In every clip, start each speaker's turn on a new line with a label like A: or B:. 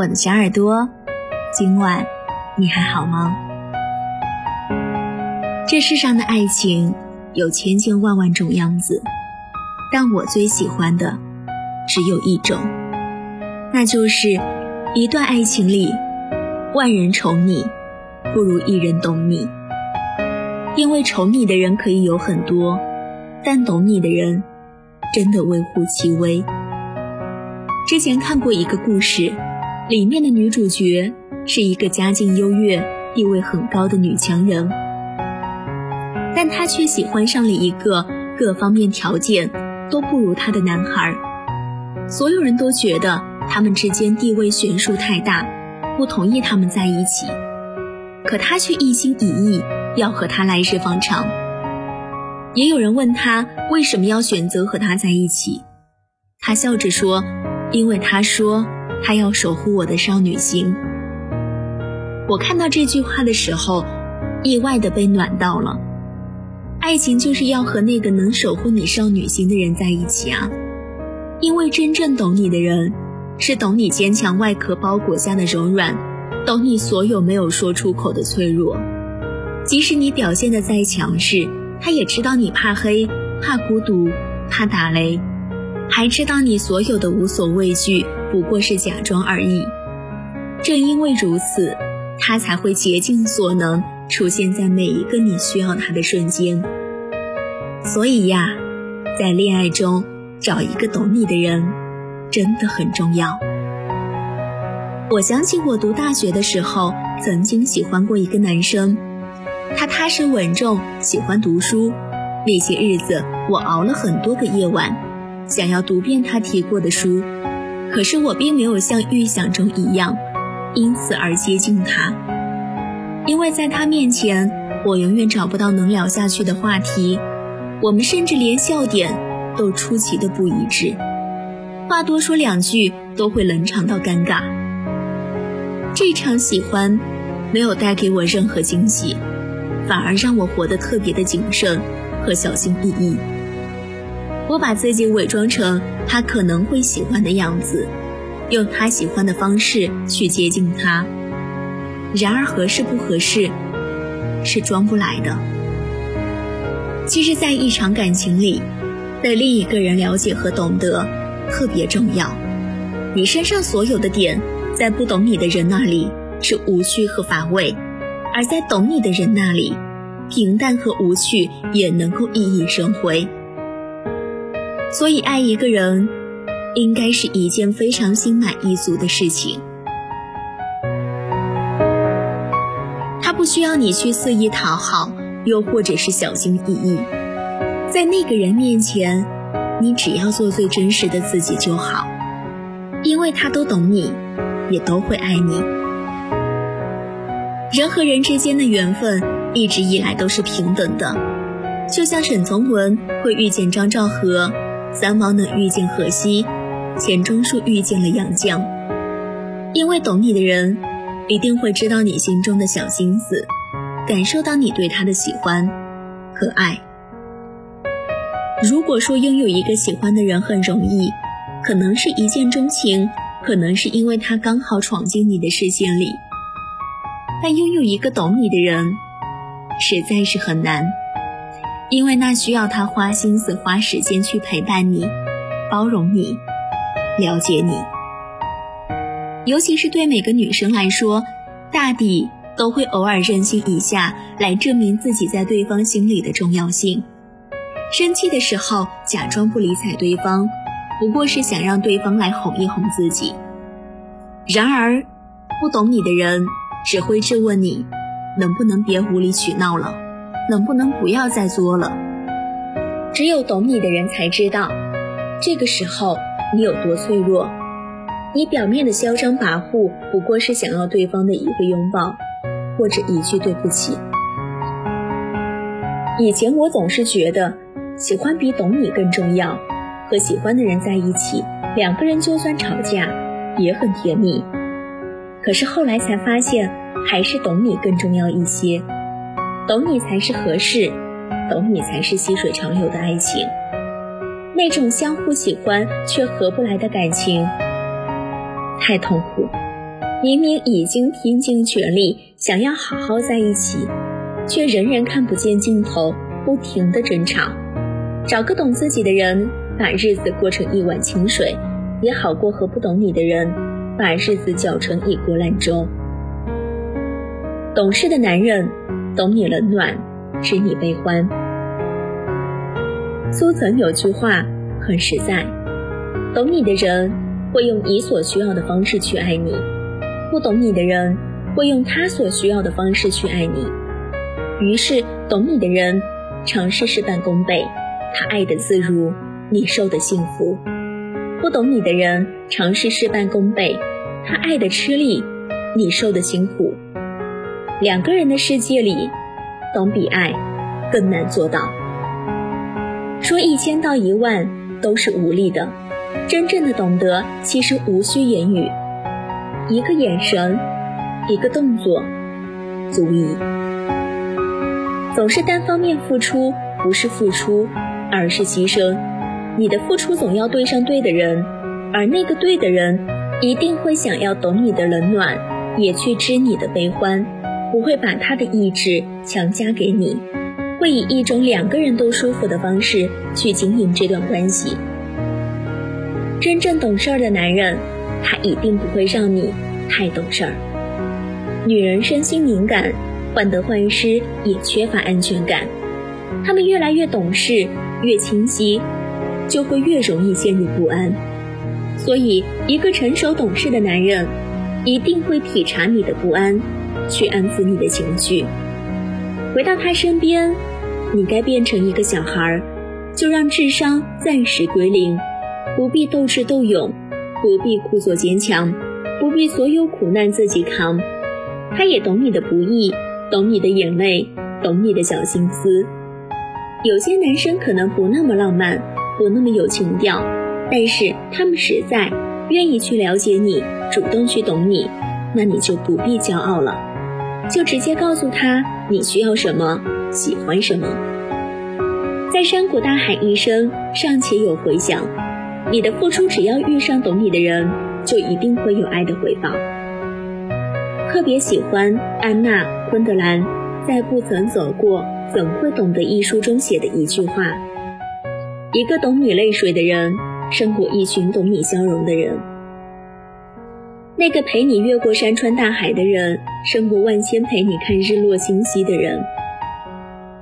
A: 我的小耳朵，今晚你还好吗？这世上的爱情有千千万万种样子，但我最喜欢的只有一种，那就是一段爱情里，万人宠你，不如一人懂你。因为宠你的人可以有很多，但懂你的人真的微乎其微。之前看过一个故事。里面的女主角是一个家境优越、地位很高的女强人，但她却喜欢上了一个各方面条件都不如她的男孩。所有人都觉得他们之间地位悬殊太大，不同意他们在一起。可她却一心一意要和他来日方长。也有人问她为什么要选择和他在一起，她笑着说：“因为他说。”他要守护我的少女心。我看到这句话的时候，意外的被暖到了。爱情就是要和那个能守护你少女心的人在一起啊！因为真正懂你的人，是懂你坚强外壳包裹下的柔软，懂你所有没有说出口的脆弱。即使你表现的再强势，他也知道你怕黑、怕孤独、怕打雷，还知道你所有的无所畏惧。不过是假装而已。正因为如此，他才会竭尽所能出现在每一个你需要他的瞬间。所以呀，在恋爱中找一个懂你的人，真的很重要。我想起我读大学的时候，曾经喜欢过一个男生，他踏实稳重，喜欢读书。那些日子，我熬了很多个夜晚，想要读遍他提过的书。可是我并没有像预想中一样，因此而接近他，因为在他面前，我永远找不到能聊下去的话题，我们甚至连笑点都出奇的不一致，话多说两句都会冷场到尴尬。这场喜欢，没有带给我任何惊喜，反而让我活得特别的谨慎和小心翼翼。我把自己伪装成他可能会喜欢的样子，用他喜欢的方式去接近他。然而合适不合适，是装不来的。其实，在一场感情里，对另一个人了解和懂得特别重要。你身上所有的点，在不懂你的人那里是无趣和乏味，而在懂你的人那里，平淡和无趣也能够熠熠生辉。所以，爱一个人，应该是一件非常心满意足的事情。他不需要你去肆意讨好，又或者是小心翼翼。在那个人面前，你只要做最真实的自己就好，因为他都懂你，也都会爱你。人和人之间的缘分，一直以来都是平等的，就像沈从文会遇见张兆和。三毛能遇见荷西，钱钟书遇见了杨绛，因为懂你的人，一定会知道你心中的小心思，感受到你对他的喜欢和爱。如果说拥有一个喜欢的人很容易，可能是一见钟情，可能是因为他刚好闯进你的视线里，但拥有一个懂你的人，实在是很难。因为那需要他花心思、花时间去陪伴你、包容你、了解你。尤其是对每个女生来说，大抵都会偶尔任性一下，来证明自己在对方心里的重要性。生气的时候假装不理睬对方，不过是想让对方来哄一哄自己。然而，不懂你的人只会质问你，能不能别无理取闹了。能不能不要再作了？只有懂你的人才知道，这个时候你有多脆弱。你表面的嚣张跋扈，不过是想要对方的一个拥抱，或者一句对不起。以前我总是觉得，喜欢比懂你更重要。和喜欢的人在一起，两个人就算吵架，也很甜蜜。可是后来才发现，还是懂你更重要一些。懂你才是合适，懂你才是细水长流的爱情。那种相互喜欢却合不来的感情，太痛苦，明明已经拼尽全力想要好好在一起，却仍然看不见尽头，不停的争吵。找个懂自己的人，把日子过成一碗清水，也好过和不懂你的人，把日子搅成一锅烂粥。懂事的男人，懂你冷暖，知你悲欢。苏曾有句话很实在：懂你的人会用你所需要的方式去爱你，不懂你的人会用他所需要的方式去爱你。于是，懂你的人尝试事半功倍，他爱的自如，你受的幸福；不懂你的人尝试事半功倍，他爱的吃力，你受的辛苦。两个人的世界里，懂比爱更难做到。说一千到一万都是无力的，真正的懂得其实无需言语，一个眼神，一个动作，足矣。总是单方面付出，不是付出，而是牺牲。你的付出总要对上对的人，而那个对的人，一定会想要懂你的冷暖，也去知你的悲欢。不会把他的意志强加给你，会以一种两个人都舒服的方式去经营这段关系。真正懂事儿的男人，他一定不会让你太懂事儿。女人身心敏感，患得患失，也缺乏安全感。他们越来越懂事，越清晰，就会越容易陷入不安。所以，一个成熟懂事的男人，一定会体察你的不安。去安抚你的情绪，回到他身边，你该变成一个小孩，就让智商暂时归零，不必斗智斗勇，不必故作坚强，不必所有苦难自己扛。他也懂你的不易，懂你的眼泪，懂你的小心思。有些男生可能不那么浪漫，不那么有情调，但是他们实在愿意去了解你，主动去懂你，那你就不必骄傲了。就直接告诉他你需要什么，喜欢什么。在山谷大喊一声尚且有回响，你的付出只要遇上懂你的人，就一定会有爱的回报。特别喜欢安娜·昆德兰在《不曾走过，怎会懂得》一书中写的一句话：“一个懂你泪水的人，胜过一群懂你笑容的人。”那个陪你越过山川大海的人，胜过万千陪你看日落星稀的人。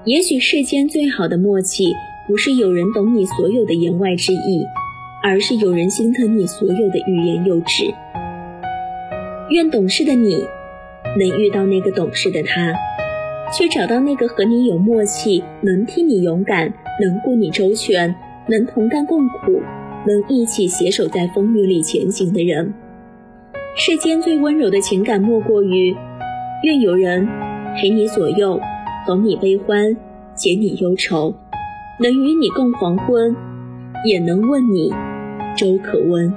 A: 也许世间最好的默契，不是有人懂你所有的言外之意，而是有人心疼你所有的欲言又止。愿懂事的你，能遇到那个懂事的他，却找到那个和你有默契、能替你勇敢、能顾你周全、能同甘共苦、能一起携手在风雨里前行的人。世间最温柔的情感，莫过于愿有人陪你左右，懂你悲欢，解你忧愁，能与你共黄昏，也能问你粥可温。